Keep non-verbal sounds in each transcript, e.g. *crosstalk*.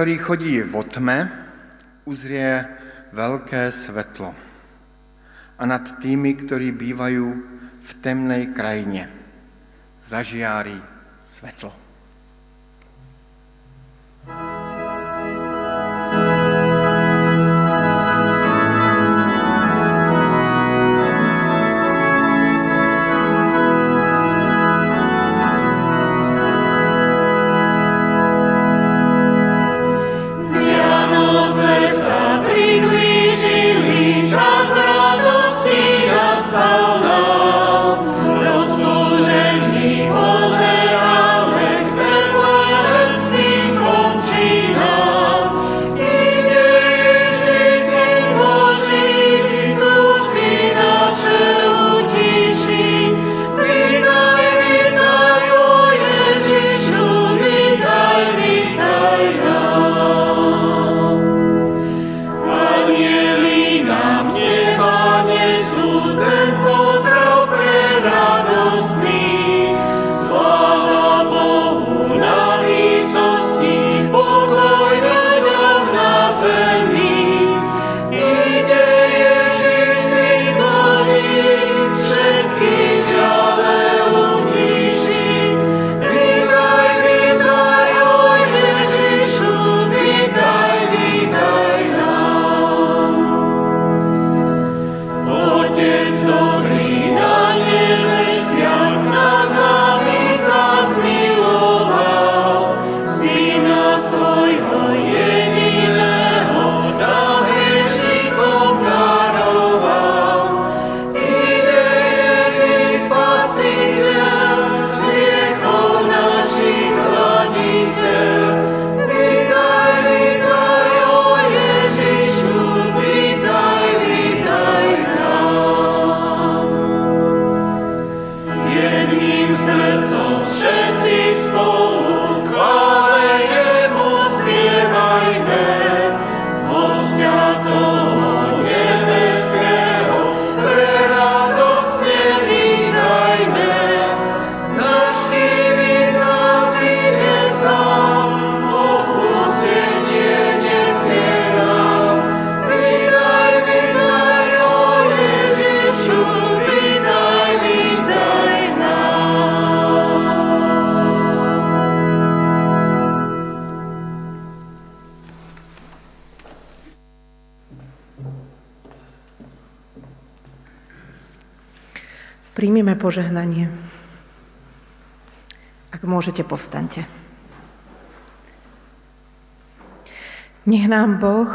Ktorý chodí vo tme, uzrie veľké svetlo. A nad tými, ktorí bývajú v temnej krajine, zažiári svetlo. Požehnanie. Ak môžete, povstaňte. Nech nám Boh,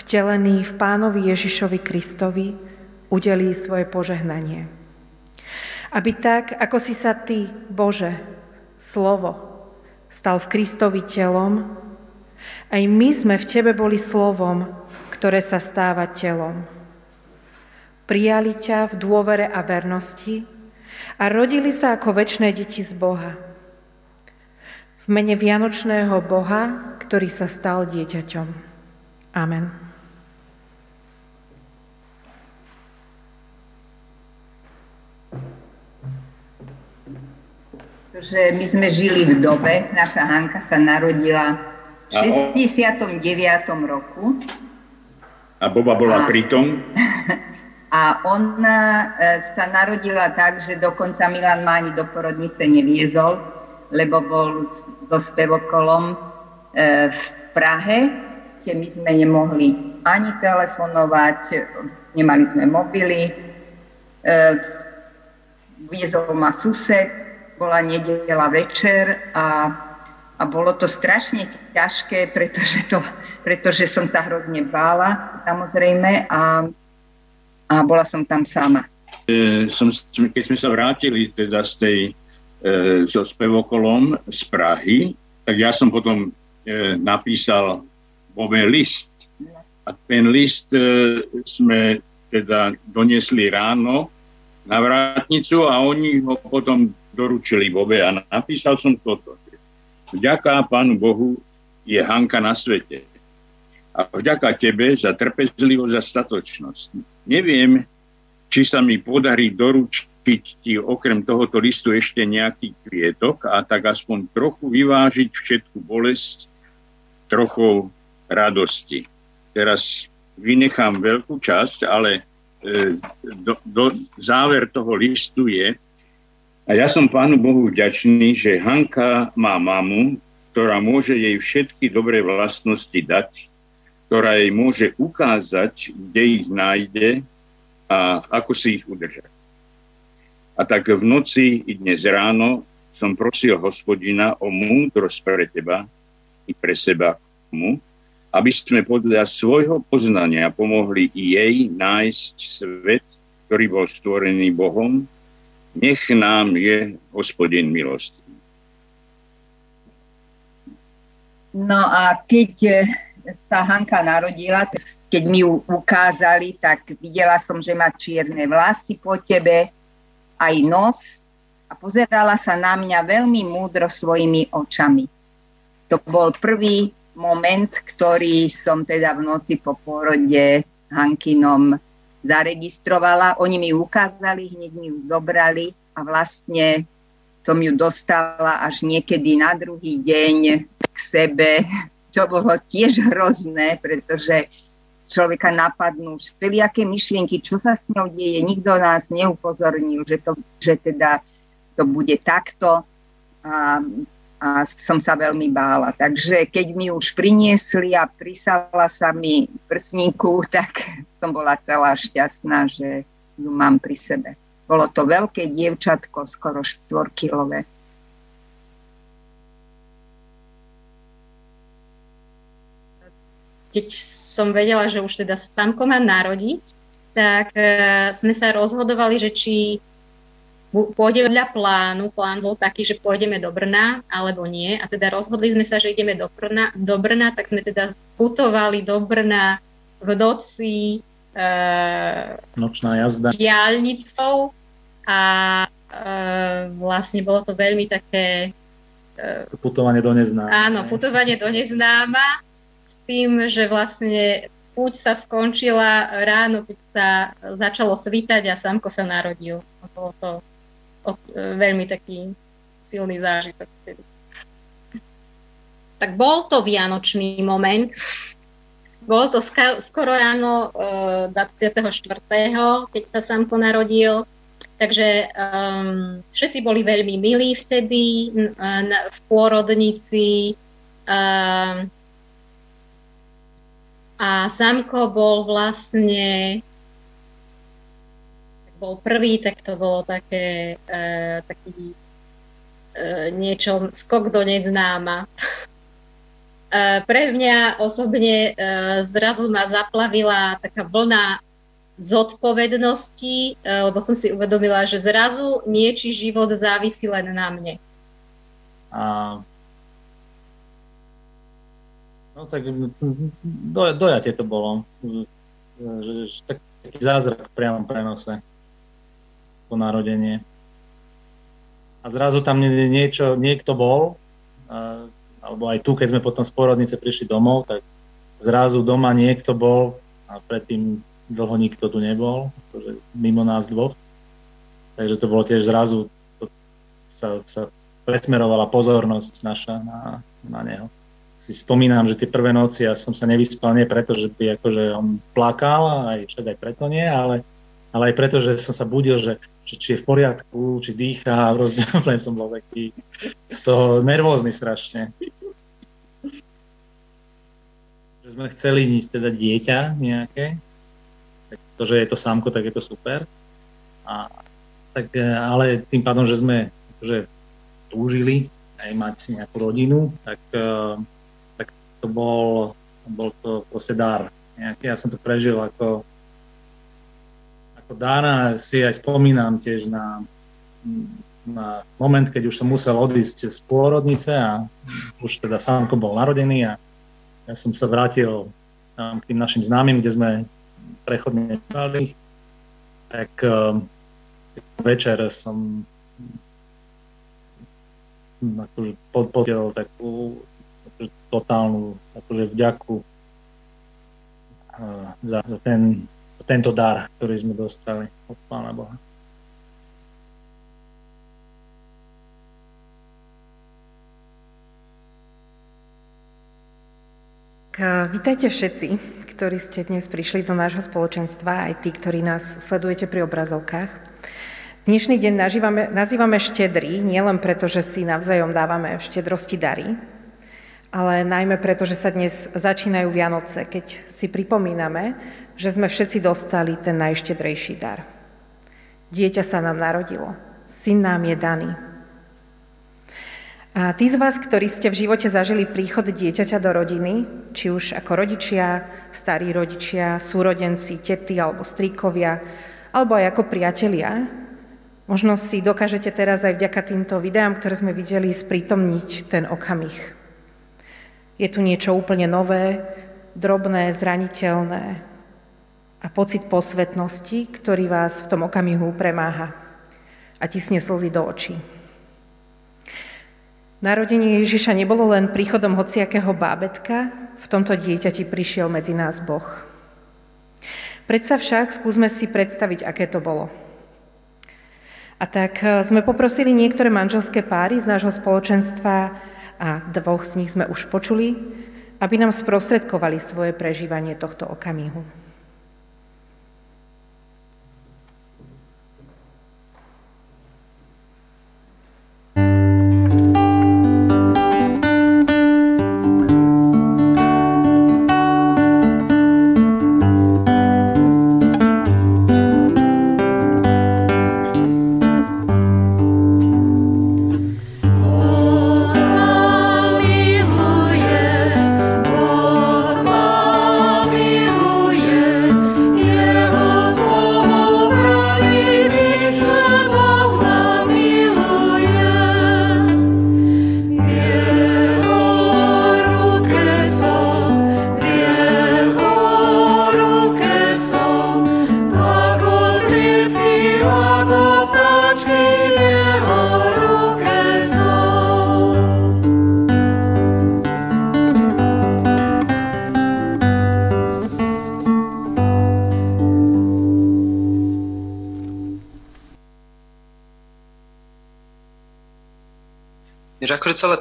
vtelený v Pánovi Ježišovi Kristovi, udelí svoje požehnanie. Aby tak, ako si sa Ty, Bože, slovo, stal v Kristovi telom, aj my sme v Tebe boli slovom, ktoré sa stáva telom Prijali ťa v dôvere a vernosti a rodili sa ako väčšie deti z Boha. V mene Vianočného Boha, ktorý sa stal dieťaťom. Amen. že my sme žili v dobe, naša Hanka sa narodila v 69. roku. A Boba bola a... pritom? *laughs* A ona e, sa narodila tak, že dokonca Milan ma ani do porodnice neviezol, lebo bol so spevokolom e, v Prahe, kde my sme nemohli ani telefonovať, nemali sme mobily. E, viezol ma sused, bola nedela večer a, a bolo to strašne ťažké, pretože, to, pretože som sa hrozne bála, samozrejme. A a bola som tam sama. E, som, keď sme sa vrátili teda z tej, e, so spevokolom z Prahy, tak ja som potom e, napísal Bobe list. A ten list e, sme teda doniesli ráno na vrátnicu a oni ho potom doručili Bobe a napísal som toto. Vďaka Pánu Bohu je Hanka na svete. A vďaka tebe za trpezlivosť a statočnosť Neviem, či sa mi podarí doručiť ti okrem tohoto listu ešte nejaký kvietok a tak aspoň trochu vyvážiť všetku bolesť, trochou radosti. Teraz vynechám veľkú časť, ale e, do, do, záver toho listu je, a ja som Pánu Bohu vďačný, že Hanka má mamu, ktorá môže jej všetky dobré vlastnosti dať, ktorá jej môže ukázať, kde ich nájde a ako si ich udržať. A tak v noci i dnes ráno som prosil hospodina o múdrosť pre teba i pre seba mu, aby sme podľa svojho poznania pomohli i jej nájsť svet, ktorý bol stvorený Bohom. Nech nám je hospodin milosť. No a keď sa Hanka narodila, keď mi ju ukázali, tak videla som, že má čierne vlasy po tebe, aj nos a pozerala sa na mňa veľmi múdro svojimi očami. To bol prvý moment, ktorý som teda v noci po pôrode Hankinom zaregistrovala. Oni mi ukázali, hneď mi ju zobrali a vlastne som ju dostala až niekedy na druhý deň k sebe, čo bolo tiež hrozné, pretože človeka napadnú všelijaké myšlienky, čo sa s ňou deje. Nikto nás neupozornil, že, to, že teda to bude takto. A a som sa veľmi bála. Takže keď mi už priniesli a prisala sa mi prsníku, *laughs* tak som bola celá šťastná, že ju mám pri sebe. Bolo to veľké dievčatko, skoro štvorkilové. Keď som vedela, že už teda samko má narodiť, tak uh, sme sa rozhodovali, že či pôjdeme podľa plánu, plán bol taký, že pôjdeme do Brna alebo nie. A teda rozhodli sme sa, že ideme do Brna, do Brna tak sme teda putovali do Brna v noci e, nočná jazda. diálnicou. A e, vlastne bolo to veľmi také e, putovanie do neznáma. Áno, putovanie do neznáma s tým, že vlastne púť sa skončila ráno, keď sa začalo svítať a Samko sa narodil. Bolo to veľmi taký silný zážitok. Tak bol to vianočný moment. Bol to skoro ráno 24., keď sa sám ponarodil. Takže um, všetci boli veľmi milí vtedy na, v pôrodnici. Um, a Samko bol vlastne bol prvý, tak to bolo také, e, taký e, niečo, skok do neznáma. e, pre mňa osobne e, zrazu ma zaplavila taká vlna zodpovednosti, e, lebo som si uvedomila, že zrazu niečí život závisí len na mne. A No tak do, dojatie to bolo. Že, taký zázrak priamo prenose to narodenie. A zrazu tam niečo, niekto bol, alebo aj tu, keď sme potom z porodnice prišli domov, tak zrazu doma niekto bol a predtým dlho nikto tu nebol, akože mimo nás dvoch. Takže to bolo tiež zrazu, sa, sa presmerovala pozornosť naša na, na neho. Si spomínam, že tie prvé noci ja som sa nevyspal nie preto, že by akože on plakal, aj však aj preto nie, ale ale aj preto, že som sa budil, že, že či je v poriadku, či dýchá, proste *laughs* som bol taký z toho nervózny strašne. Že sme chceli teda dieťa nejaké, tak to, že je to sámko, tak je to super. A, tak, ale tým pádom, že sme že túžili aj mať nejakú rodinu, tak, tak to bol, bol to proste dar. Nejaký. Ja som to prežil ako, ako Dána si aj spomínam tiež na, na moment, keď už som musel odísť z pôrodnice a už teda sámko bol narodený a ja som sa vrátil tam k tým našim známym, kde sme prechodne mali, tak um, večer som akože podporil takú totálnu akože vďaku uh, za, za ten tento dar, ktorý sme dostali od Pána Boha. vítajte všetci, ktorí ste dnes prišli do nášho spoločenstva, aj tí, ktorí nás sledujete pri obrazovkách. Dnešný deň nazývame, nazývame štedrý, nielen preto, že si navzájom dávame v štedrosti dary, ale najmä preto, že sa dnes začínajú Vianoce, keď si pripomíname, že sme všetci dostali ten najštedrejší dar. Dieťa sa nám narodilo, syn nám je daný, a tí z vás, ktorí ste v živote zažili príchod dieťaťa do rodiny, či už ako rodičia, starí rodičia, súrodenci, tety alebo stríkovia, alebo aj ako priatelia, možno si dokážete teraz aj vďaka týmto videám, ktoré sme videli, sprítomniť ten okamih. Je tu niečo úplne nové, drobné, zraniteľné a pocit posvetnosti, ktorý vás v tom okamihu premáha a tisne slzy do očí. Narodenie Ježiša nebolo len príchodom hociakého bábetka, v tomto dieťati prišiel medzi nás Boh. Predsa však skúsme si predstaviť, aké to bolo. A tak e, sme poprosili niektoré manželské páry z nášho spoločenstva a dvoch z nich sme už počuli, aby nám sprostredkovali svoje prežívanie tohto okamihu.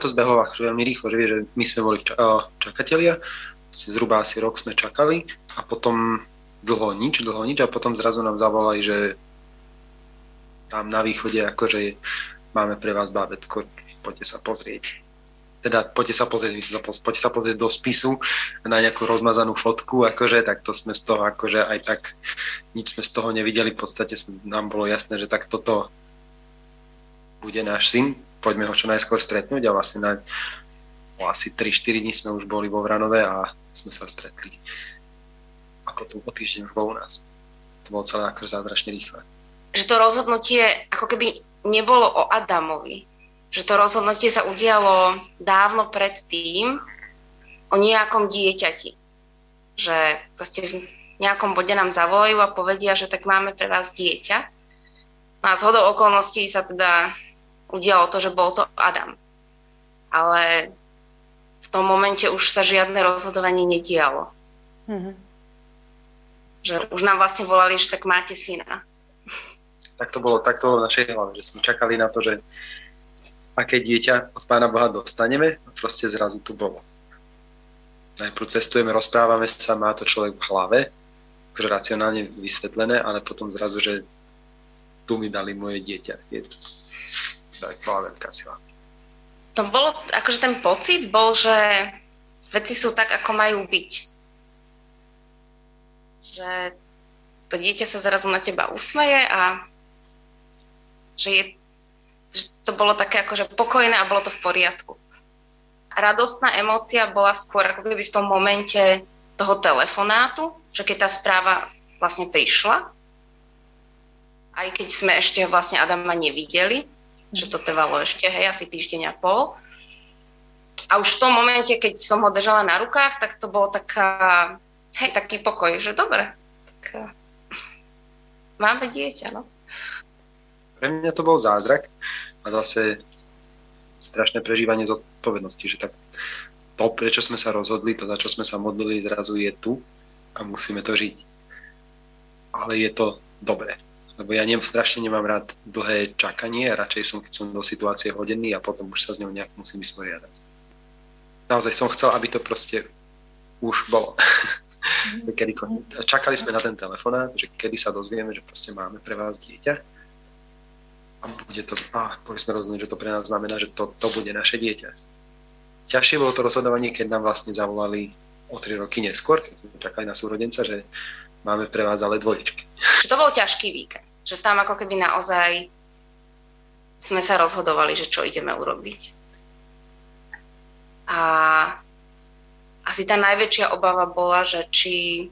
To zbehlo veľmi rýchlo, že, vie, že my sme boli čakatelia, zhruba asi rok sme čakali a potom dlho nič, dlho nič a potom zrazu nám zavolali, že tam na východe akože máme pre vás bábetko, poďte sa pozrieť. Teda poďte sa pozrieť, poďte sa pozrieť do spisu na nejakú rozmazanú fotku, akože, tak to sme z toho akože aj tak nič sme z toho nevideli, v podstate nám bolo jasné, že tak toto bude náš syn, poďme ho čo najskôr stretnúť a vlastne na o asi 3-4 dní sme už boli vo Vranove a sme sa stretli. A potom o týždeň už bol u nás. To bolo celé ako zázračne rýchle. Že to rozhodnutie ako keby nebolo o Adamovi. Že to rozhodnutie sa udialo dávno predtým o nejakom dieťati. Že proste v nejakom bode nám zavolajú a povedia, že tak máme pre vás dieťa. No a zhodou okolností sa teda udialo to, že bol to Adam. Ale v tom momente už sa žiadne rozhodovanie nedialo. Mm-hmm. Že už nám vlastne volali, že tak máte syna. Tak to bolo, tak to bolo v našej hlave, že sme čakali na to, že aké dieťa od Pána Boha dostaneme a proste zrazu tu bolo. Najprv cestujeme, rozprávame sa, má to človek v hlave, akože racionálne vysvetlené, ale potom zrazu, že tu mi dali moje dieťa. Je veľká sila. To bolo, akože ten pocit bol, že veci sú tak, ako majú byť. Že to dieťa sa zrazu na teba usmeje a že, je, že to bolo také akože pokojné a bolo to v poriadku. Radostná emócia bola skôr ako keby v tom momente toho telefonátu, že keď tá správa vlastne prišla, aj keď sme ešte vlastne Adama nevideli, že to trvalo ešte, hej, asi týždeň a pol. A už v tom momente, keď som ho držala na rukách, tak to bolo taká, hej, taký pokoj, že dobre, tak máme dieťa, no. Pre mňa to bol zázrak a zase strašné prežívanie zodpovednosti, že tak to, prečo sme sa rozhodli, to, za čo sme sa modlili, zrazu je tu a musíme to žiť. Ale je to dobré lebo ja nem, strašne nemám rád dlhé čakanie a radšej som, keď som do situácie hodený a potom už sa s ňou nejak musím vysporiadať. Naozaj som chcel, aby to proste už bolo. *laughs* kedy, čakali sme na ten telefonát, že kedy sa dozvieme, že proste máme pre vás dieťa. A bude to, a boli sme rozhodnúť, že to pre nás znamená, že to, to bude naše dieťa. Ťažšie bolo to rozhodovanie, keď nám vlastne zavolali o tri roky neskôr, keď sme čakali na súrodenca, že máme pre vás ale dvojičky. To bol ťažký víkend, že tam ako keby naozaj sme sa rozhodovali, že čo ideme urobiť. A asi tá najväčšia obava bola, že či,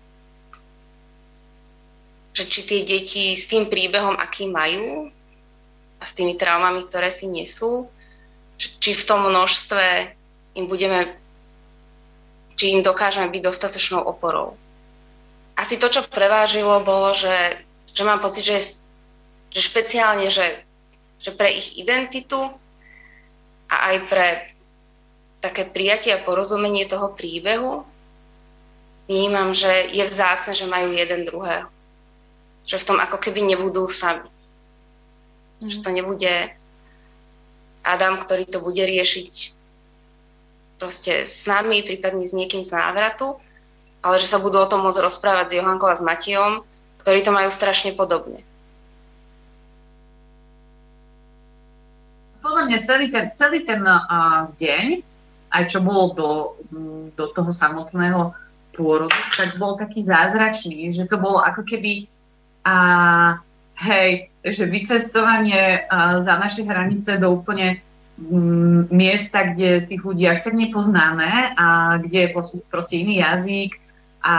že či tie deti s tým príbehom, aký majú a s tými traumami, ktoré si nesú, či v tom množstve im budeme, či im dokážeme byť dostatočnou oporou. Asi to, čo prevážilo, bolo, že, že mám pocit, že, že špeciálne, že, že pre ich identitu a aj pre také prijatie a porozumenie toho príbehu, vnímam, že je vzácne, že majú jeden druhého. Že v tom ako keby nebudú sami. Mm. Že to nebude Adam, ktorý to bude riešiť proste s nami, prípadne s niekým z návratu, ale že sa budú o tom môcť rozprávať s Johankou a s Matijom, ktorí to majú strašne podobne. Podľa mňa celý ten, celý ten uh, deň aj čo bolo do, do toho samotného pôrodu, tak bol taký zázračný, že to bolo ako keby a hej, že vycestovanie a, za naše hranice do úplne miesta, kde tých ľudí až tak nepoznáme a kde je proste iný jazyk a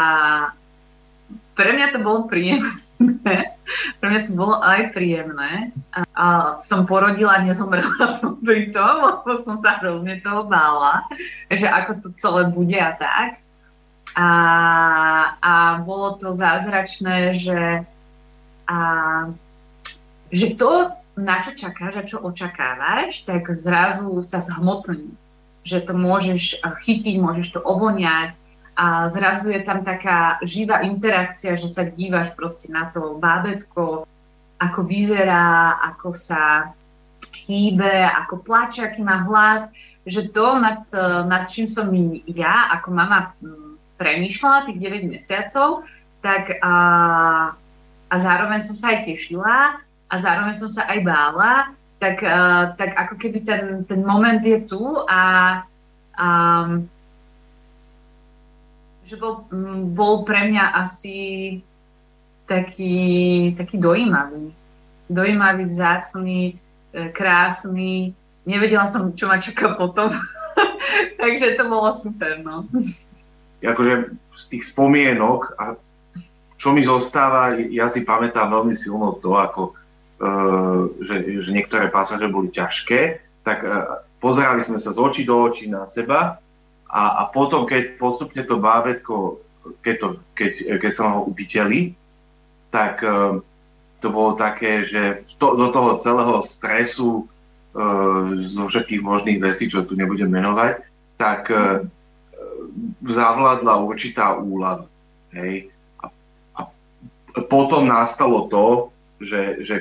pre mňa to bolo príjemné *laughs* Pre mňa to bolo aj príjemné. A, a som porodila, nezomrela *laughs* som pri tom, lebo som sa hrozne toho bála, že ako to celé bude a tak. A, a bolo to zázračné, že, a, že to, na čo čakáš a čo očakávaš, tak zrazu sa zhmotní. Že to môžeš chytiť, môžeš to ovoniať, a zrazu je tam taká živá interakcia, že sa díváš proste na to bábetko, ako vyzerá, ako sa hýbe, ako plače, aký má hlas, že to, nad, nad čím som ja ako mama premýšľala tých 9 mesiacov, tak a, a zároveň som sa aj tešila a zároveň som sa aj bála, tak, a, tak ako keby ten, ten moment je tu a, a že bol, bol pre mňa asi taký, taký dojímavý. Dojímavý, vzácný, e, krásny. Nevedela som, čo ma čaká potom. *laughs* Takže to bolo super, no. Akože z tých spomienok a čo mi zostáva, ja si pamätám veľmi silno to, ako uh, že, že niektoré pasáže boli ťažké, tak uh, pozerali sme sa z očí do očí na seba a, a potom, keď postupne to bábetko, keď, to, keď, keď som ho uvideli, tak uh, to bolo také, že to, do toho celého stresu uh, zo všetkých možných vecí, čo tu nebudem menovať, tak uh, zavládla určitá úlava. Hej? A, a potom nastalo to, že, že,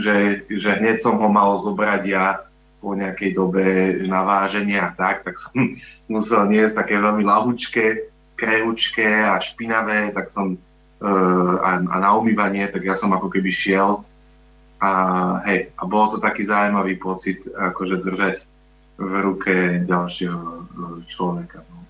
že, že hneď som ho mal zobrať ja po nejakej dobe naváženia a tak, tak som *laughs* musel niesť také veľmi lahučké, krehučké a špinavé, tak som uh, a, a na umývanie, tak ja som ako keby šiel a hej, a bolo to taký zaujímavý pocit, akože držať v ruke ďalšieho e, človeka. No.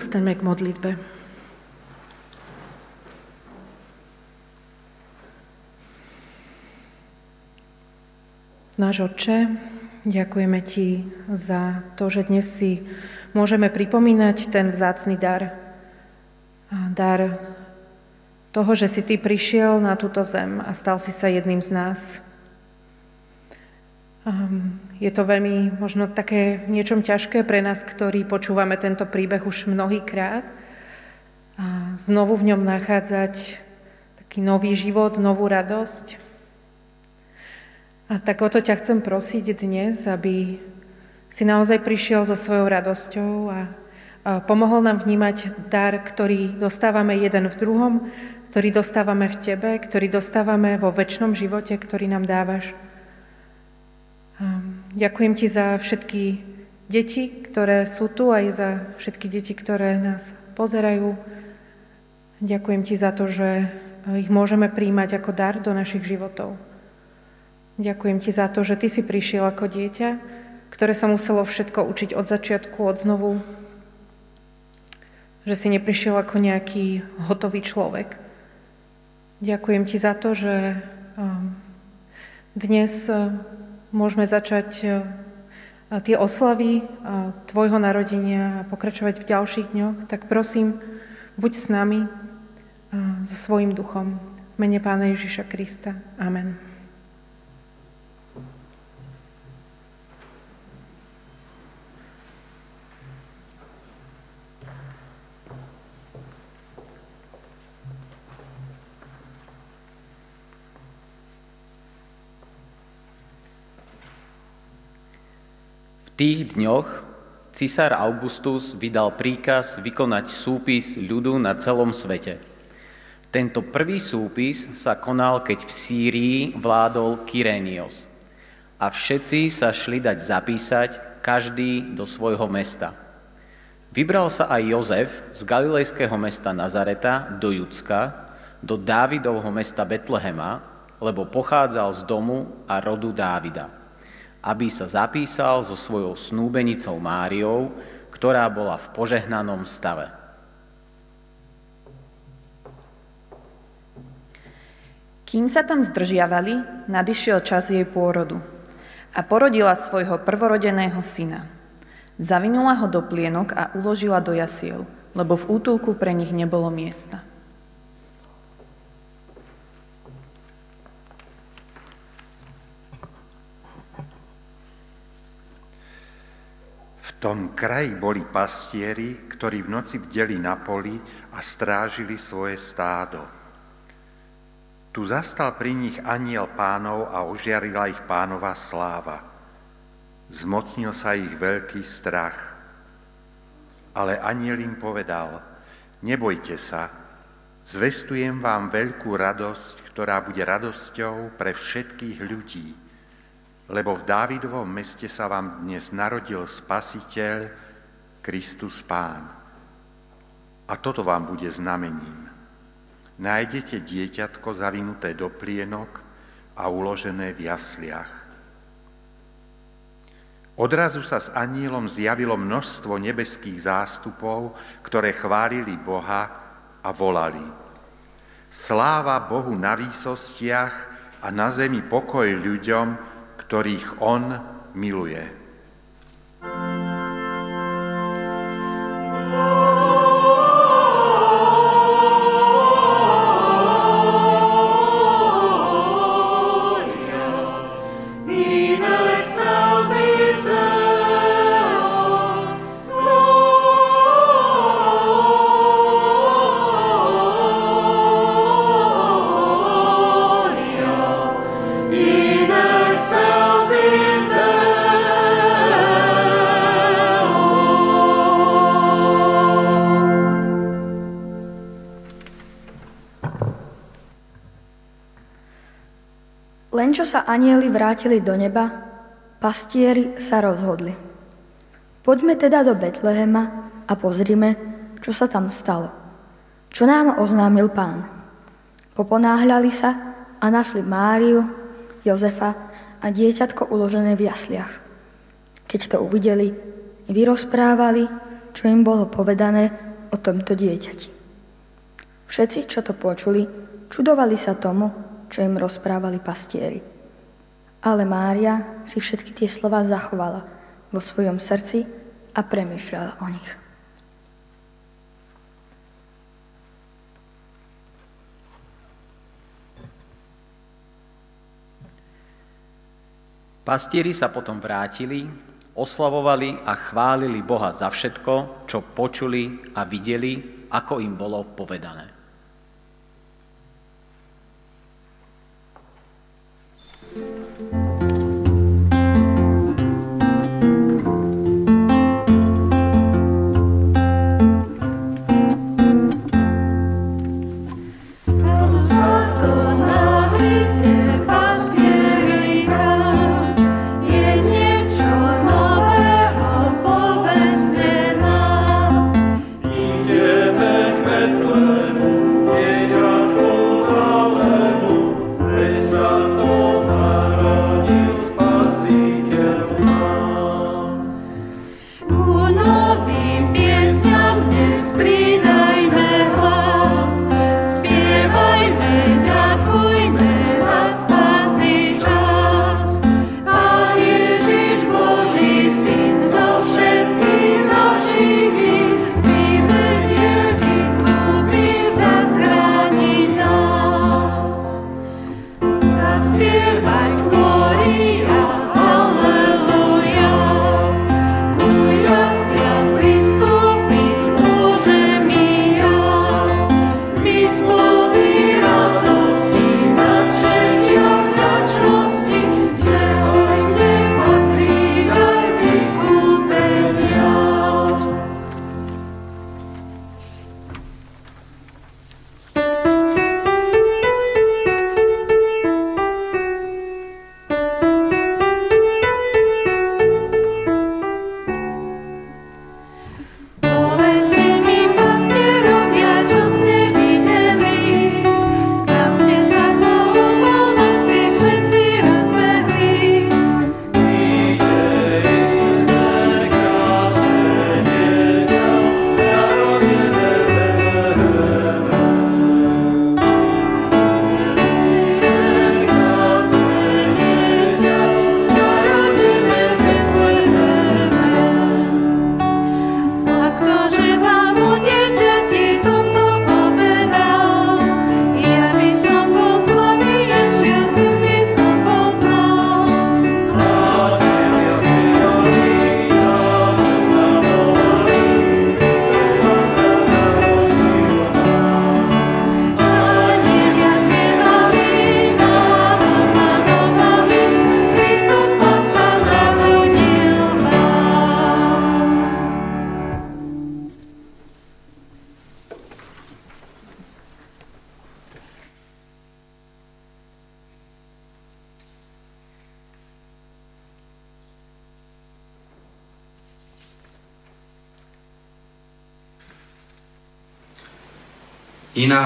Prosím, postaňme k modlitbe. Náš Otče, ďakujeme Ti za to, že dnes si môžeme pripomínať ten vzácný dar. Dar toho, že si Ty prišiel na túto zem a stal si sa jedným z nás. Je to veľmi možno také niečom ťažké pre nás, ktorí počúvame tento príbeh už mnohýkrát. A znovu v ňom nachádzať taký nový život, novú radosť. A tak o to ťa chcem prosiť dnes, aby si naozaj prišiel so svojou radosťou a, pomohol nám vnímať dar, ktorý dostávame jeden v druhom, ktorý dostávame v tebe, ktorý dostávame vo väčšnom živote, ktorý nám dávaš. Ďakujem ti za všetky deti, ktoré sú tu, aj za všetky deti, ktoré nás pozerajú. Ďakujem ti za to, že ich môžeme príjmať ako dar do našich životov. Ďakujem ti za to, že ty si prišiel ako dieťa, ktoré sa muselo všetko učiť od začiatku, od znovu. Že si neprišiel ako nejaký hotový človek. Ďakujem ti za to, že dnes môžeme začať e, tie oslavy Tvojho narodenia a pokračovať v ďalších dňoch, tak prosím, buď s nami so svojím duchom. V mene Pána Ježiša Krista. Amen. Tých dňoch cisár Augustus vydal príkaz vykonať súpis ľudu na celom svete. Tento prvý súpis sa konal, keď v Sýrii vládol Kyrénios. A všetci sa šli dať zapísať, každý do svojho mesta. Vybral sa aj Jozef z galilejského mesta Nazareta do Judska, do Dávidovho mesta Betlehema, lebo pochádzal z domu a rodu Dávida aby sa zapísal so svojou snúbenicou Máriou, ktorá bola v požehnanom stave. Kým sa tam zdržiavali, nadišiel čas jej pôrodu a porodila svojho prvorodeného syna. Zavinula ho do plienok a uložila do jasiel, lebo v útulku pre nich nebolo miesta. Tom kraji boli pastieri, ktorí v noci bdeli na poli a strážili svoje stádo. Tu zastal pri nich aniel pánov a ožiarila ich pánova sláva. Zmocnil sa ich veľký strach. Ale aniel im povedal, nebojte sa, zvestujem vám veľkú radosť, ktorá bude radosťou pre všetkých ľudí lebo v Dávidovom meste sa vám dnes narodil Spasiteľ, Kristus Pán. A toto vám bude znamením. Nájdete dieťatko zavinuté do plienok a uložené v jasliach. Odrazu sa s anielom zjavilo množstvo nebeských zástupov, ktoré chválili Boha a volali. Sláva Bohu na výsostiach a na zemi pokoj ľuďom, ktorých On miluje. Sa anieli vrátili do neba, pastieri sa rozhodli. Poďme teda do Betlehema a pozrime, čo sa tam stalo. Čo nám oznámil pán. Poponáhľali sa a našli Máriu, Jozefa a dieťatko uložené v jasliach. Keď to uvideli, vyrozprávali, čo im bolo povedané o tomto dieťati. Všetci, čo to počuli, čudovali sa tomu, čo im rozprávali pastieri. Ale Mária si všetky tie slova zachovala vo svojom srdci a premýšľala o nich. Pastieri sa potom vrátili, oslavovali a chválili Boha za všetko, čo počuli a videli, ako im bolo povedané. Música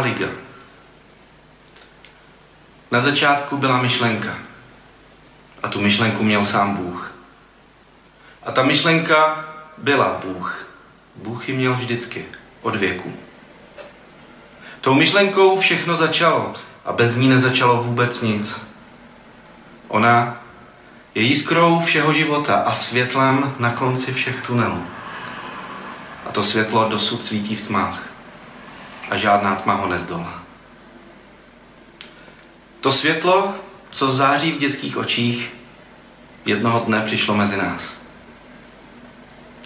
Liga. Na začátku byla myšlenka. A tu myšlenku měl sám Bůh. A ta myšlenka byla Bůh. Bůh ji měl vždycky, od věku. Tou myšlenkou všechno začalo a bez ní nezačalo vůbec nic. Ona je jiskrou všeho života a světlem na konci všech tunelů. A to světlo dosud svítí v tmách a žádná tma ho nezdolá. To světlo, co září v dětských očích, jednoho dne přišlo mezi nás.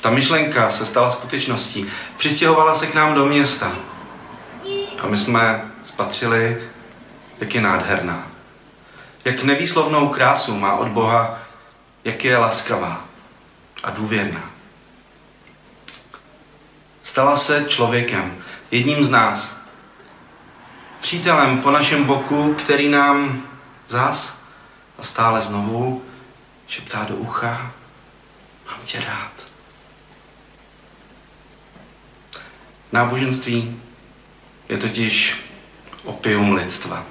Ta myšlenka se stala skutečností. Přistěhovala se k nám do města. A my jsme spatřili, jak je nádherná. Jak nevýslovnou krásu má od Boha, jak je laskavá a důvěrná. Stala se člověkem, jedním z nás. Přítelem po našem boku, který nám zas a stále znovu šeptá do ucha, mám tě rád. Náboženství je totiž opium lidstva.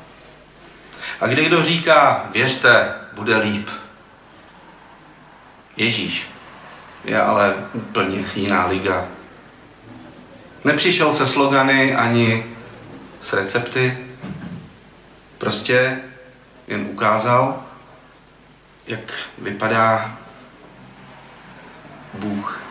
A kde kdo říká, věřte, bude líp. Ježíš je ale úplně jiná liga Nepřišel se slogany ani s recepty, prostě jen ukázal, jak vypadá Bůh.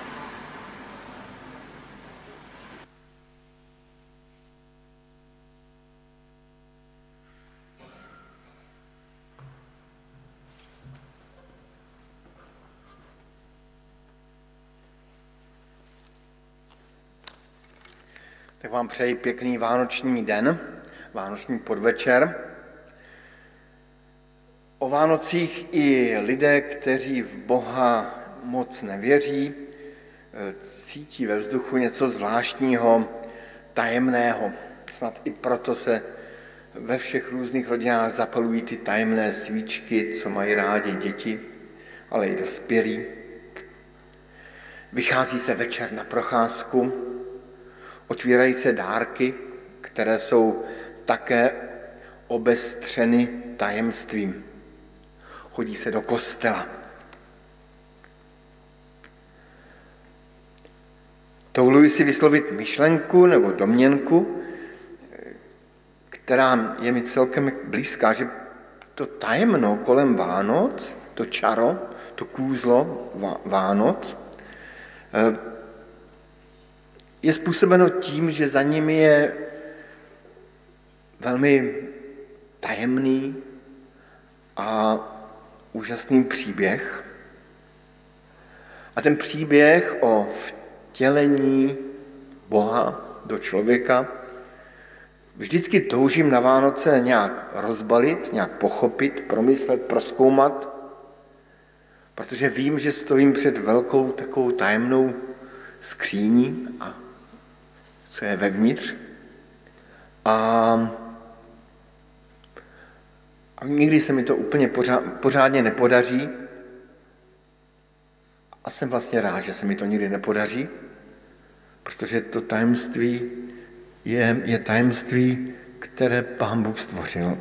Tak vám přeji pěkný vánoční den, vánoční podvečer. O Vánocích i lidé, kteří v Boha moc nevěří, cítí ve vzduchu něco zvláštního, tajemného. Snad i proto se ve všech různých rodinách zapalují ty tajemné svíčky, co mají rádi děti, ale i dospělí. Vychází se večer na procházku, Otvírají se dárky, které jsou také obestřeny tajemstvím. Chodí se do kostela. Dovoluji si vyslovit myšlenku nebo domněnku, která je mi celkem blízká, že to tajemno kolem Vánoc, to čaro, to kůzlo Vánoc, je způsobeno tím, že za nimi je velmi tajemný a úžasný příběh. A ten příběh o vtělení Boha do člověka vždycky toužím na Vánoce nějak rozbalit, nějak pochopit, promyslet, proskoumat, protože vím, že stojím před velkou takovou tajemnou skříní a co je vevnitř. A, a nikdy se mi to úplně pořád, pořádně nepodaří. A jsem vlastně rád, že se mi to nikdy nepodaří, protože to tajemství je, je tajemství, které Pán Bůh stvořil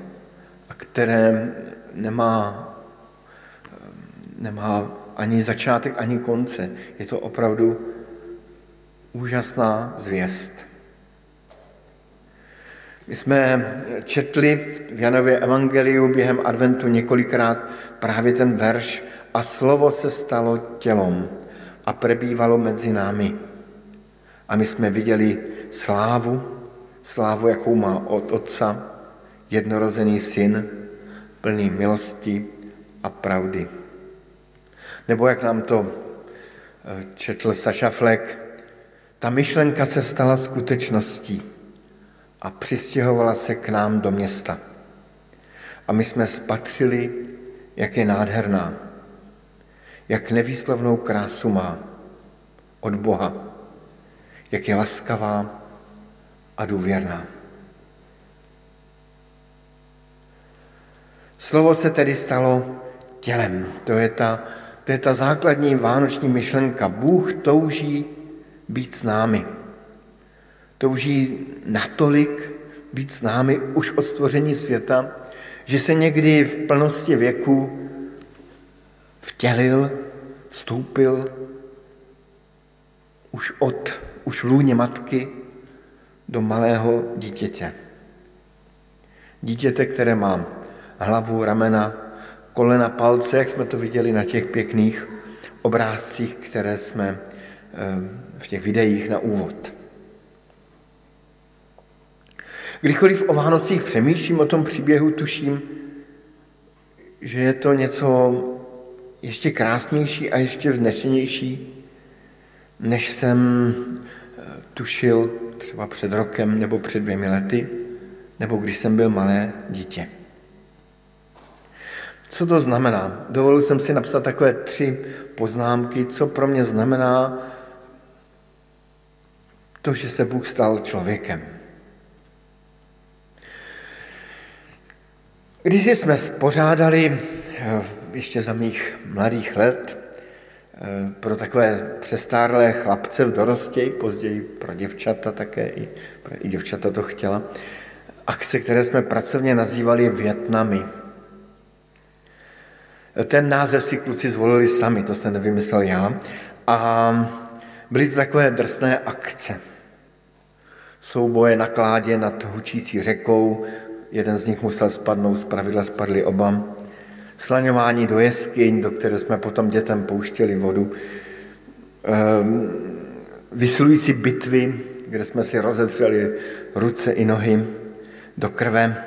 a které nemá, nemá ani začátek, ani konce. Je to opravdu úžasná zvěst. My jsme četli v Janově evangeliu během adventu několikrát právě ten verš a slovo se stalo tělom a prebývalo mezi námi. A my jsme viděli slávu, slávu, jakou má od Otca, jednorozený syn, plný milosti a pravdy. Nebo jak nám to eh, četl Saša Flek, ta myšlenka se stala skutečností a přistěhovala se k nám do města. A my jsme spatřili, jak je nádherná, jak nevýslovnou krásu má od Boha, jak je laskavá a důvěrná. Slovo se tedy stalo tělem. To je ta, to je ta základní vánoční myšlenka. Bůh touží být s námi. Touží natolik být s námi už od stvoření světa, že se někdy v plnosti věku vtělil, vstoupil už od, už lůně matky do malého dítěte. Dítěte, které má hlavu, ramena, kolena, palce, jak jsme to viděli na těch pěkných obrázcích, které jsme eh, v těch videích na úvod. Kdykoliv o Vánocích přemýšlím o tom příběhu, tuším, že je to něco ještě krásnější a ještě vznešenější, než jsem eh, tušil třeba před rokem nebo před dvěmi lety, nebo když jsem byl malé dítě. Co to znamená? Dovolil jsem si napsat takové tři poznámky, co pro mě znamená to, že se Bůh stal člověkem. Když jsme spořádali eh, ještě za mých mladých let eh, pro takové přestárlé chlapce v dorosti, později pro děvčata také, i, i děvčata to chtěla, akce, které jsme pracovně nazývali Větnamy. Ten název si kluci zvolili sami, to jsem nevymyslel já. A byly to takové drsné akce. Souboje na kládě nad hučící řekou, jeden z nich musel spadnout, z pravidla spadli oba. Slaňování do jeskyň, do které jsme potom dětem pouštěli vodu. Ehm, vysilující bitvy, kde jsme si rozedřeli ruce i nohy do krve,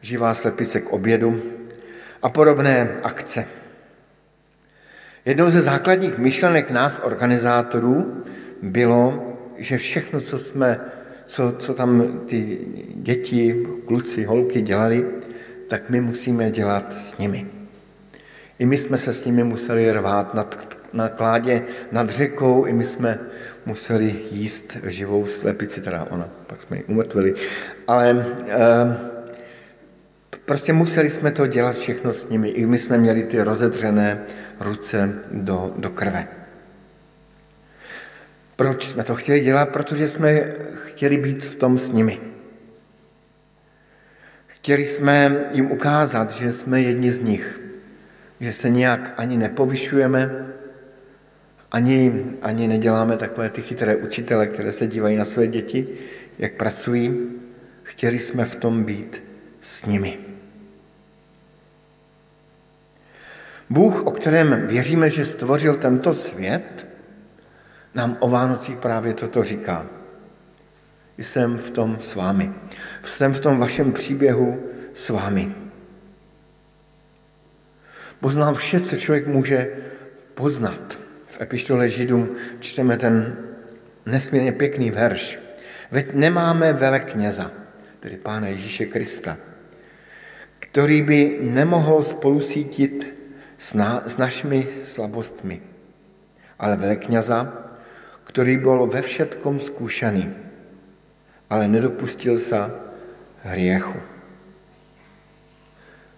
živá slepice k obědu a podobné akce. Jednou ze základních myšlenek nás, organizátorů, bylo, že všechno, co jsme, co, co tam ty děti, kluci, holky dělali, tak my musíme dělat s nimi. I my jsme se s nimi museli rvát nad, na kládě nad řekou, i my jsme museli jíst živou slepici, teda ona, pak jsme ji umrtvili. Ale e, prostě museli jsme to dělat všechno s nimi. I my jsme měli ty rozedřené ruce do, do krve. Proč jsme to chtěli dělat? Protože jsme chtěli být v tom s nimi. Chtěli jsme jim ukázat, že jsme jedni z nich, že se nějak ani nepovyšujeme, ani, ani neděláme takové ty chytré učitele, které se dívají na své děti, jak pracují. Chtěli jsme v tom být s nimi. Bůh, o kterém věříme, že stvořil tento svět, nám o Vánocích právě toto říká. Jsem v tom s vámi. Jsem v tom vašem příběhu s vámi. Poznám vše, co člověk může poznat. V epištole Židům čteme ten nesmírně pěkný verš. Veď nemáme velekněza, tedy Pána Ježíše Krista, který by nemohl spolu sítit s, na, s našimi slabostmi, ale velekněza, který byl ve všetkom zkušený, ale nedopustil se hriechu.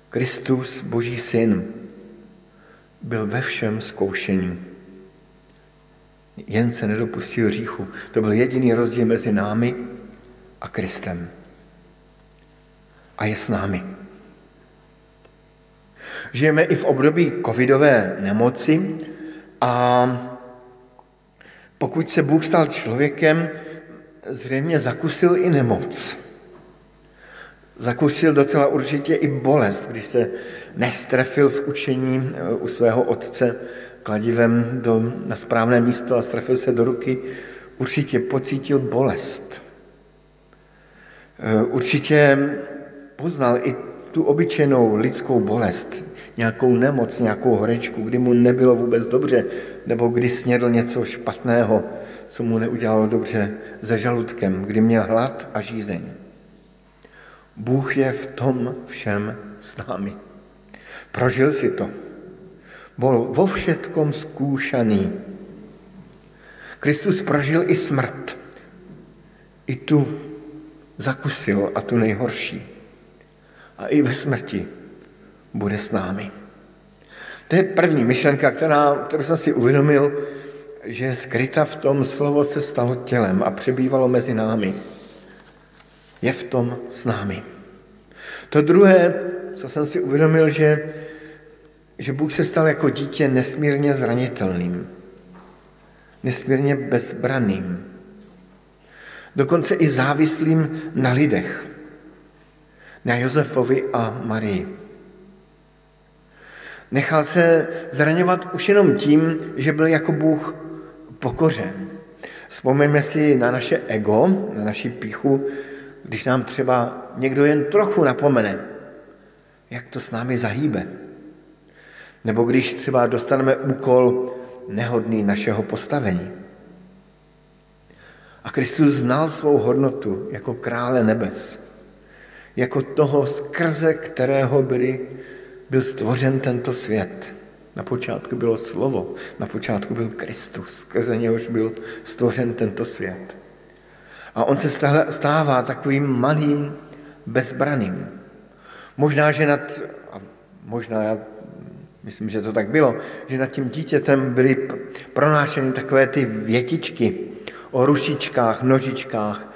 Kristus, Boží syn, byl ve všem zkoušení. Jen se nedopustil hříchu. To byl jediný rozdíl mezi námi a Kristem. A je s námi. Žijeme i v období covidové nemoci a pokud se Bůh stal člověkem, zřejmě zakusil i nemoc. Zakusil docela určitě i bolest, když se nestrefil v učení eh, u svého otce kladivem do, na správné místo a strefil se do ruky, určitě pocítil bolest. Eh, určitě poznal i tu obyčejnou lidskou bolest, nějakou nemoc, nějakou horečku, kdy mu nebylo vůbec dobře, nebo kdy snědl něco špatného, co mu neudělalo dobře se žaludkem, kdy měl hlad a žízeň. Bůh je v tom všem s námi. Prožil si to. Bol vo všetkom skúšaný. Kristus prožil i smrt. I tu zakusil a tu nejhorší. A i ve smrti bude s námi. To je první myšlenka, která, kterou jsem si uvědomil, že je skryta v tom, slovo se stalo tělem a přebývalo mezi námi. Je v tom s námi. To druhé, co jsem si uvědomil, že, že Bůh se stal jako dítě nesmírně zranitelným, nesmírně bezbraným, dokonce i závislým na lidech, na Josefovi a Marii. Nechal se zraňovat už jenom tím, že byl jako Bůh pokořen. Vzpomeňme si na naše ego, na naši píchu, když nám třeba někdo jen trochu napomene, jak to s námi zahýbe. Nebo když třeba dostaneme úkol nehodný našeho postavení. A Kristus znal svou hodnotu jako krále nebes, jako toho, skrze kterého byli, byl stvořen tento svět. Na počátku bylo slovo, na počátku byl Kristus, skrze něhož byl stvořen tento svět. A on se stává takovým malým, bezbraným. Možná, že nad, a možná já myslím, že to tak bylo, že nad tím dítětem byly pronášeny takové ty větičky o rušičkách, nožičkách,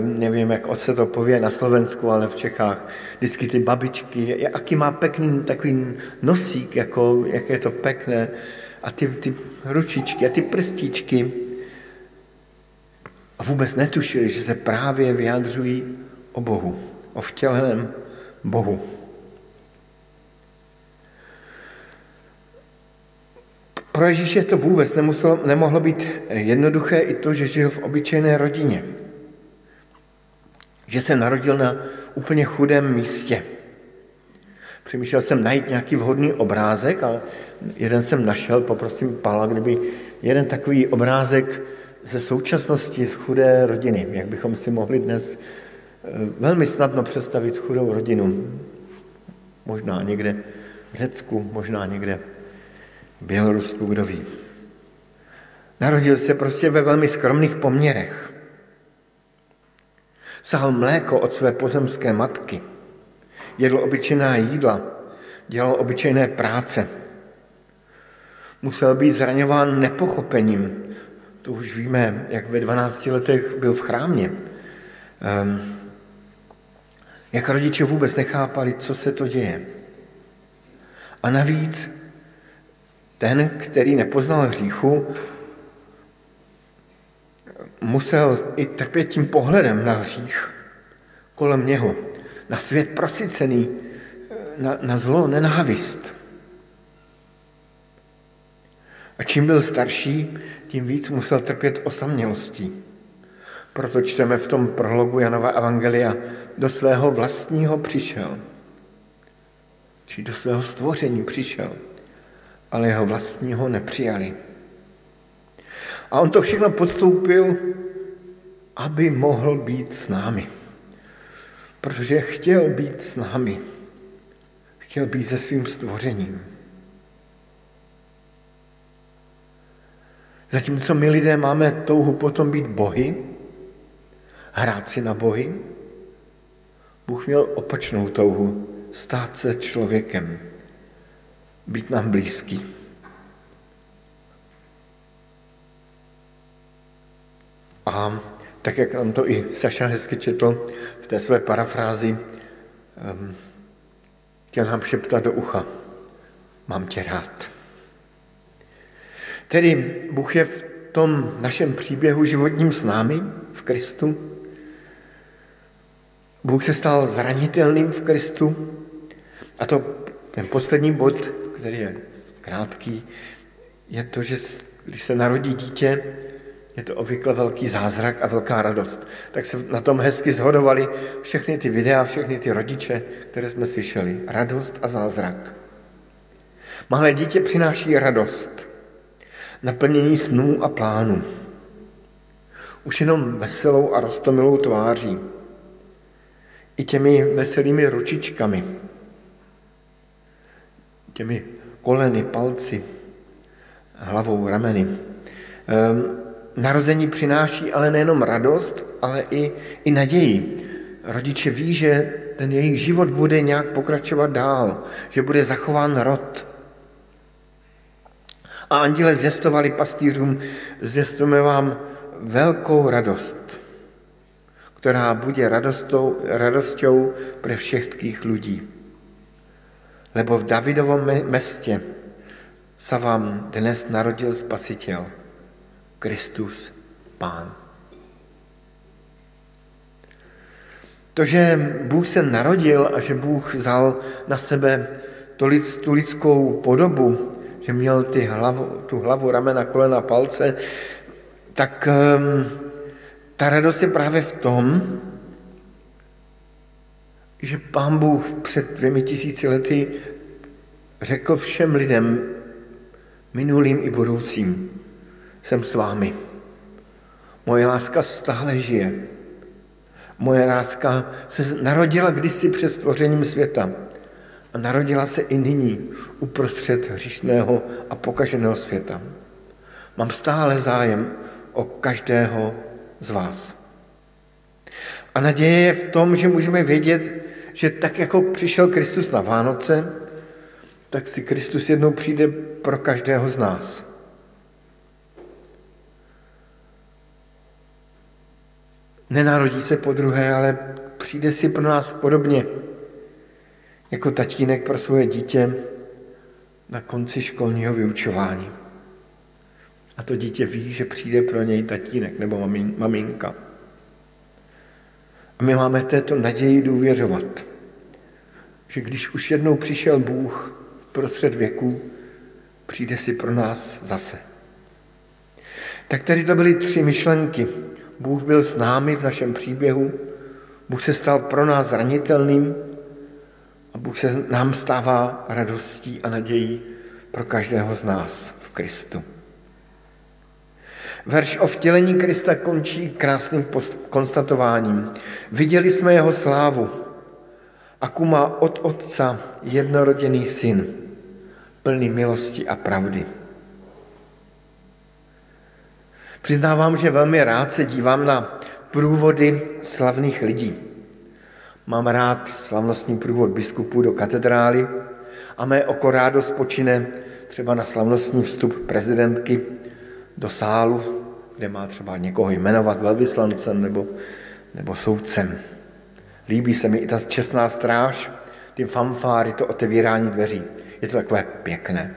nevím, jak se to pově na Slovensku, ale v Čechách, vždycky ty babičky, jaký má pekný takový nosík, jako, jak je to pekné, a ty, ty ručičky a ty prstíčky. A vůbec netušili, že se právě vyjadřují o Bohu, o vtěleném Bohu. Pro Ježíše to vůbec nemuselo, nemohlo být jednoduché i to, že žil v obyčejné rodině. Že se narodil na úplně chudém místě. Přemýšlel jsem najít nějaký vhodný obrázek, ale jeden jsem našel, poprosím Pála, kdyby jeden takový obrázek ze současnosti z chudé rodiny, jak bychom si mohli dnes eh, velmi snadno představit chudou rodinu. Možná někde v Řecku, možná někde v Bělorusku, kdo ví. Narodil se prostě ve velmi skromných poměrech. Sahal mléko od své pozemské matky. Jedl obyčejná jídla, dělal obyčejné práce. Musel být zraňován nepochopením. To už víme, jak ve 12 letech byl v chrámě. Um, jak rodiče vůbec nechápali, co se to děje. A navíc ten, který nepoznal hříchu, musel i trpět tím pohledem na hřích kolem něho, na svět prosycený, na, na zlo, nenávist. A čím byl starší, tím víc musel trpět osamělostí. Proto čteme v tom prologu Janova Evangelia, do svého vlastního přišel. Či do svého stvoření přišel, ale jeho vlastního nepřijali. A on to všechno podstoupil, aby mohl být s námi. Protože chtěl být s námi. Chtěl být se svým stvořením. Zatímco my lidé máme touhu potom být bohy, hrát si na bohy, Bůh měl opačnou touhu, stát se člověkem, být nám blízký. A tak, jak nám to i Saša hezky četl v té své parafrázi, um, chtěl nám šeptat do ucha, mám tě rád. Tedy Bůh je v tom našem příběhu životním s námi v Kristu. Bůh se stal zranitelným v Kristu. A to ten poslední bod, který je krátký, je to, že když se narodí dítě, je to obvykle velký zázrak a velká radost. Tak se na tom hezky zhodovali všechny ty videa, všechny ty rodiče, které jsme slyšeli. Radost a zázrak. Malé dítě přináší radost naplnění snů a plánů. Už jenom veselou a rostomilou tváří. I těmi veselými ručičkami. Těmi koleny, palci, hlavou, rameny. Ehm, narození přináší ale nejenom radost, ale i, i naději. Rodiče ví, že ten jejich život bude nějak pokračovat dál, že bude zachován rod, a anděle zjistovali pastýřům, zjistujeme vám velkou radost, která bude radostou, radostou pre všetkých lidí. Lebo v Davidovom mestě sa vám dnes narodil Spasitel, Kristus Pán. To, že Bůh se narodil a že Bůh vzal na sebe tu lidskou podobu, že měl ty hlavu, tu hlavu, ramena, kolena, palce, tak um, ta radost je právě v tom, že pán Bůh před dvěmi tisíci lety řekl všem lidem, minulým i budoucím, jsem s vámi. Moje láska stále žije. Moje láska se narodila kdysi před stvořením světa a narodila se i nyní uprostřed hříšného a pokaženého světa. Mám stále zájem o každého z vás. A naděje je v tom, že můžeme vědět, že tak jako přišel Kristus na Vánoce, tak si Kristus jednou přijde pro každého z nás. Nenarodí se po druhé, ale přijde si pro nás podobně jako tatínek pro svoje dítě na konci školního vyučování. A to dítě ví, že přijde pro něj tatínek nebo maminka. A my máme této naději důvěřovat, že když už jednou přišel Bůh prostřed věku, přijde si pro nás zase. Tak tady to byly tři myšlenky. Bůh byl s námi v našem příběhu, Bůh se stal pro nás zranitelným a Bůh se nám stává radostí a nadějí pro každého z nás v Kristu. Verš o vtělení Krista končí krásným konstatováním. Viděli jsme jeho slávu, a má od Otca jednoroděný syn, plný milosti a pravdy. Přiznávám, že velmi rád se dívám na průvody slavných lidí. Mám rád slavnostní průvod biskupů do katedrály a mé oko rádo spočine třeba na slavnostní vstup prezidentky do sálu, kde má třeba někoho jmenovat velvyslancem nebo, nebo soudcem. Líbí se mi i ta čestná stráž, ty fanfáry, to otevírání dveří. Je to takové pěkné.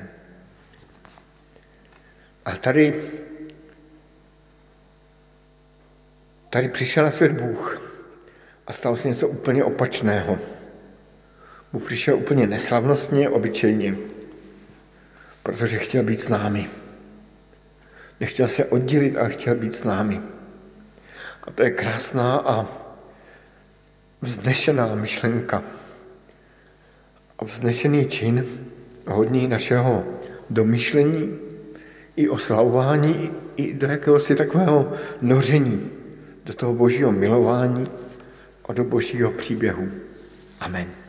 A tady, tady přišel na svět Bůh a stalo se něco úplně opačného. Bůh přišel úplně neslavnostně, obyčejně, protože chtěl být s námi. Nechtěl se oddělit, ale chtěl být s námi. A to je krásná a vznešená myšlenka. A vznešený čin, hodný našeho domyšlení i oslavování, i do jakéhosi takového noření, do toho božího milování a do božího příběhu. Amen.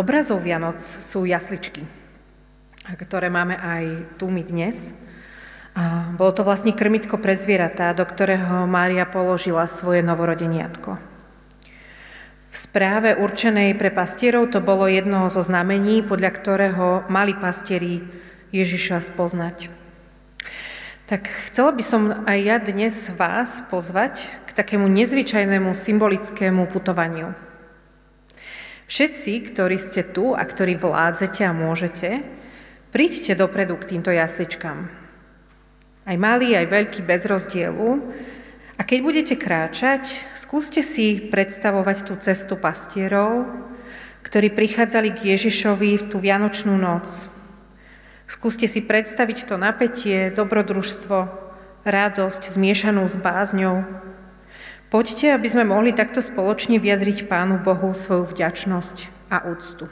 Obrazov Vianoc sú jasličky, ktoré máme aj tu my dnes. A bolo to vlastne krmitko pre zvieratá, do ktorého Mária položila svoje novorodeniatko. V správe určenej pre pastierov to bolo jedno zo znamení, podľa ktorého mali pastieri Ježiša spoznať. Tak chcela by som aj ja dnes vás pozvať k takému nezvyčajnému symbolickému putovaniu. Všetci, ktorí ste tu a ktorí vládzete a môžete, príďte dopredu k týmto jasličkám. Aj malý, aj veľký, bez rozdielu. A keď budete kráčať, skúste si predstavovať tú cestu pastierov, ktorí prichádzali k Ježišovi v tú Vianočnú noc, Skúste si predstaviť to napätie, dobrodružstvo, radosť zmiešanú s bázňou. Poďte, aby sme mohli takto spoločne vyjadriť Pánu Bohu svoju vďačnosť a úctu.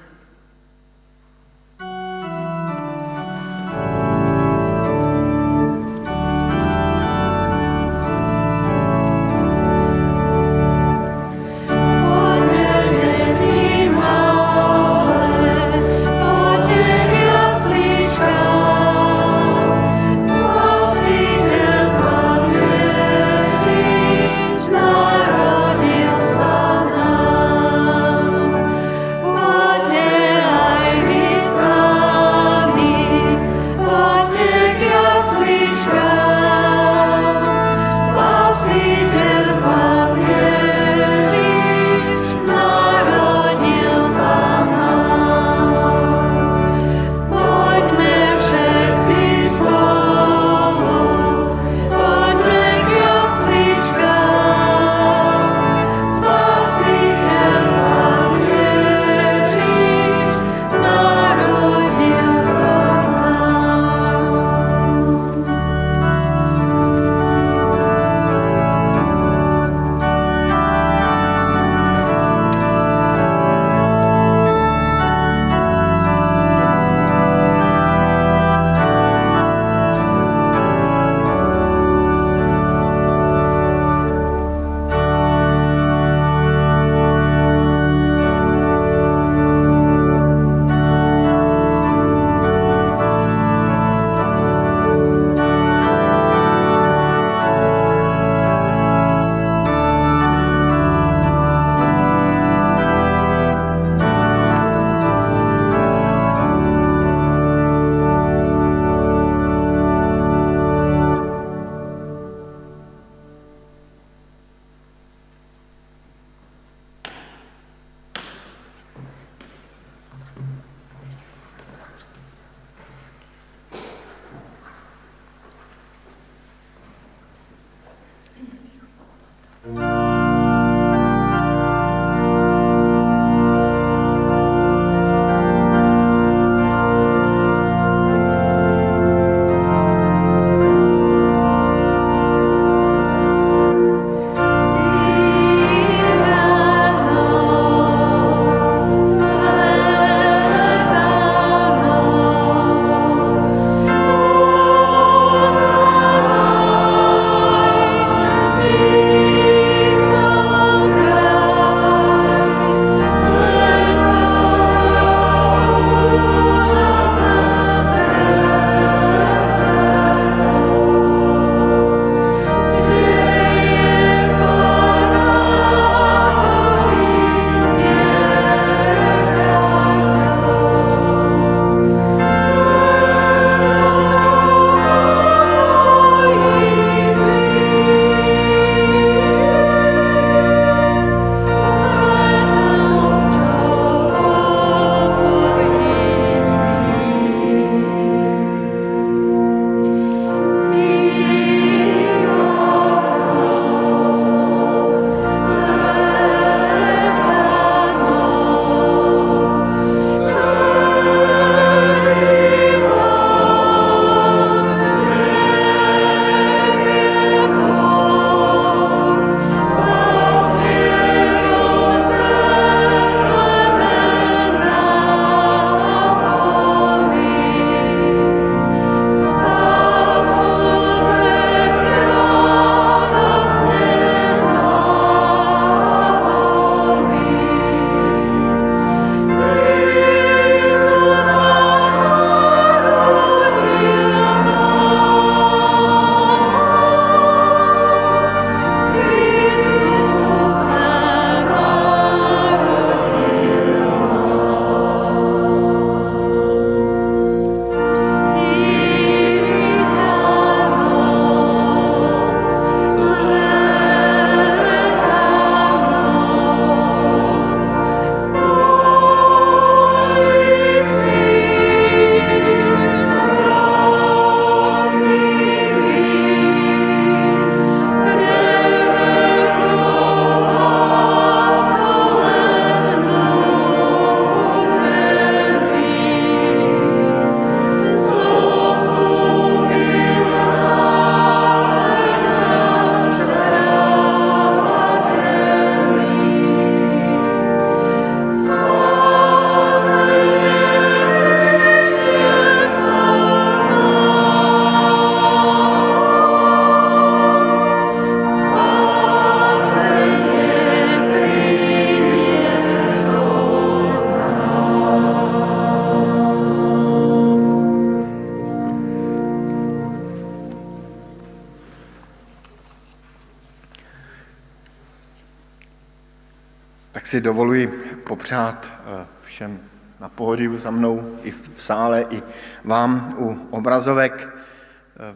Si dovoluji popřát eh, všem na pódiu za mnou, i v sále, i vám u obrazovek eh,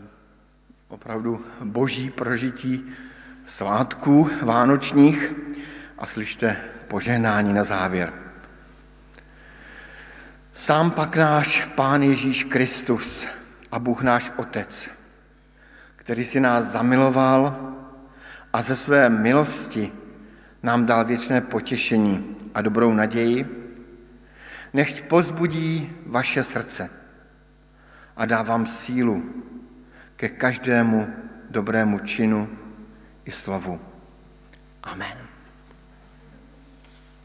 opravdu boží prožití svátků vánočních a slyšte požehnání na závěr. Sám pak náš Pán Ježíš Kristus a Bůh náš Otec, který si nás zamiloval a ze své milosti nám dal věčné potěšení a dobrou naději, nechť pozbudí vaše srdce a dá vám sílu ke každému dobrému činu i slovu. Amen.